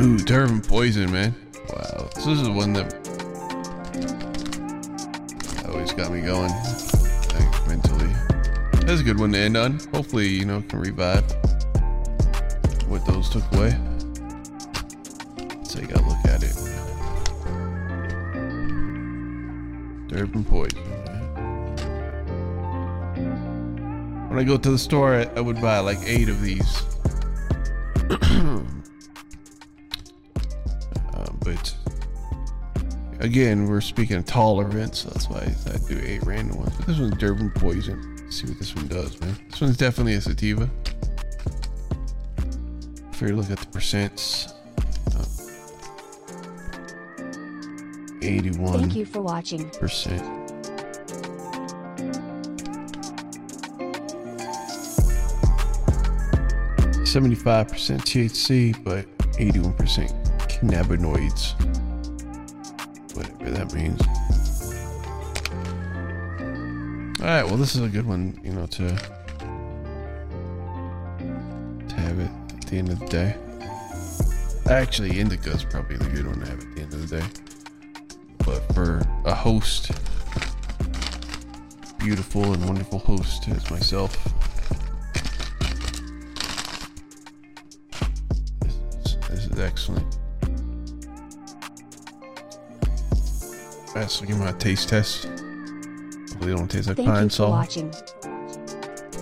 Ooh, Durban Poison, man. Wow. This is one that always got me going like, mentally. That's a good one to end on. Hopefully, you know, can revive what those took away. Let's take a look at it. Durban Poison. When I go to the store, I would buy like eight of these. But again, we're speaking of taller events, so that's why I do eight random ones. But this one's Durban Poison. Let's see what this one does, man. This one's definitely a sativa. If you look at the percents, uh, 81 Thank you for watching. percent. Seventy-five percent THC, but eighty-one percent cannabinoids. Whatever that means. All right. Well, this is a good one, you know, to to have it at the end of the day. Actually, indica is probably the good one to have at the end of the day but for a host, beautiful and wonderful host as myself, this is, this is excellent. Alright, so give me a taste test. Hopefully, it don't taste like Thank pine you for sol. watching.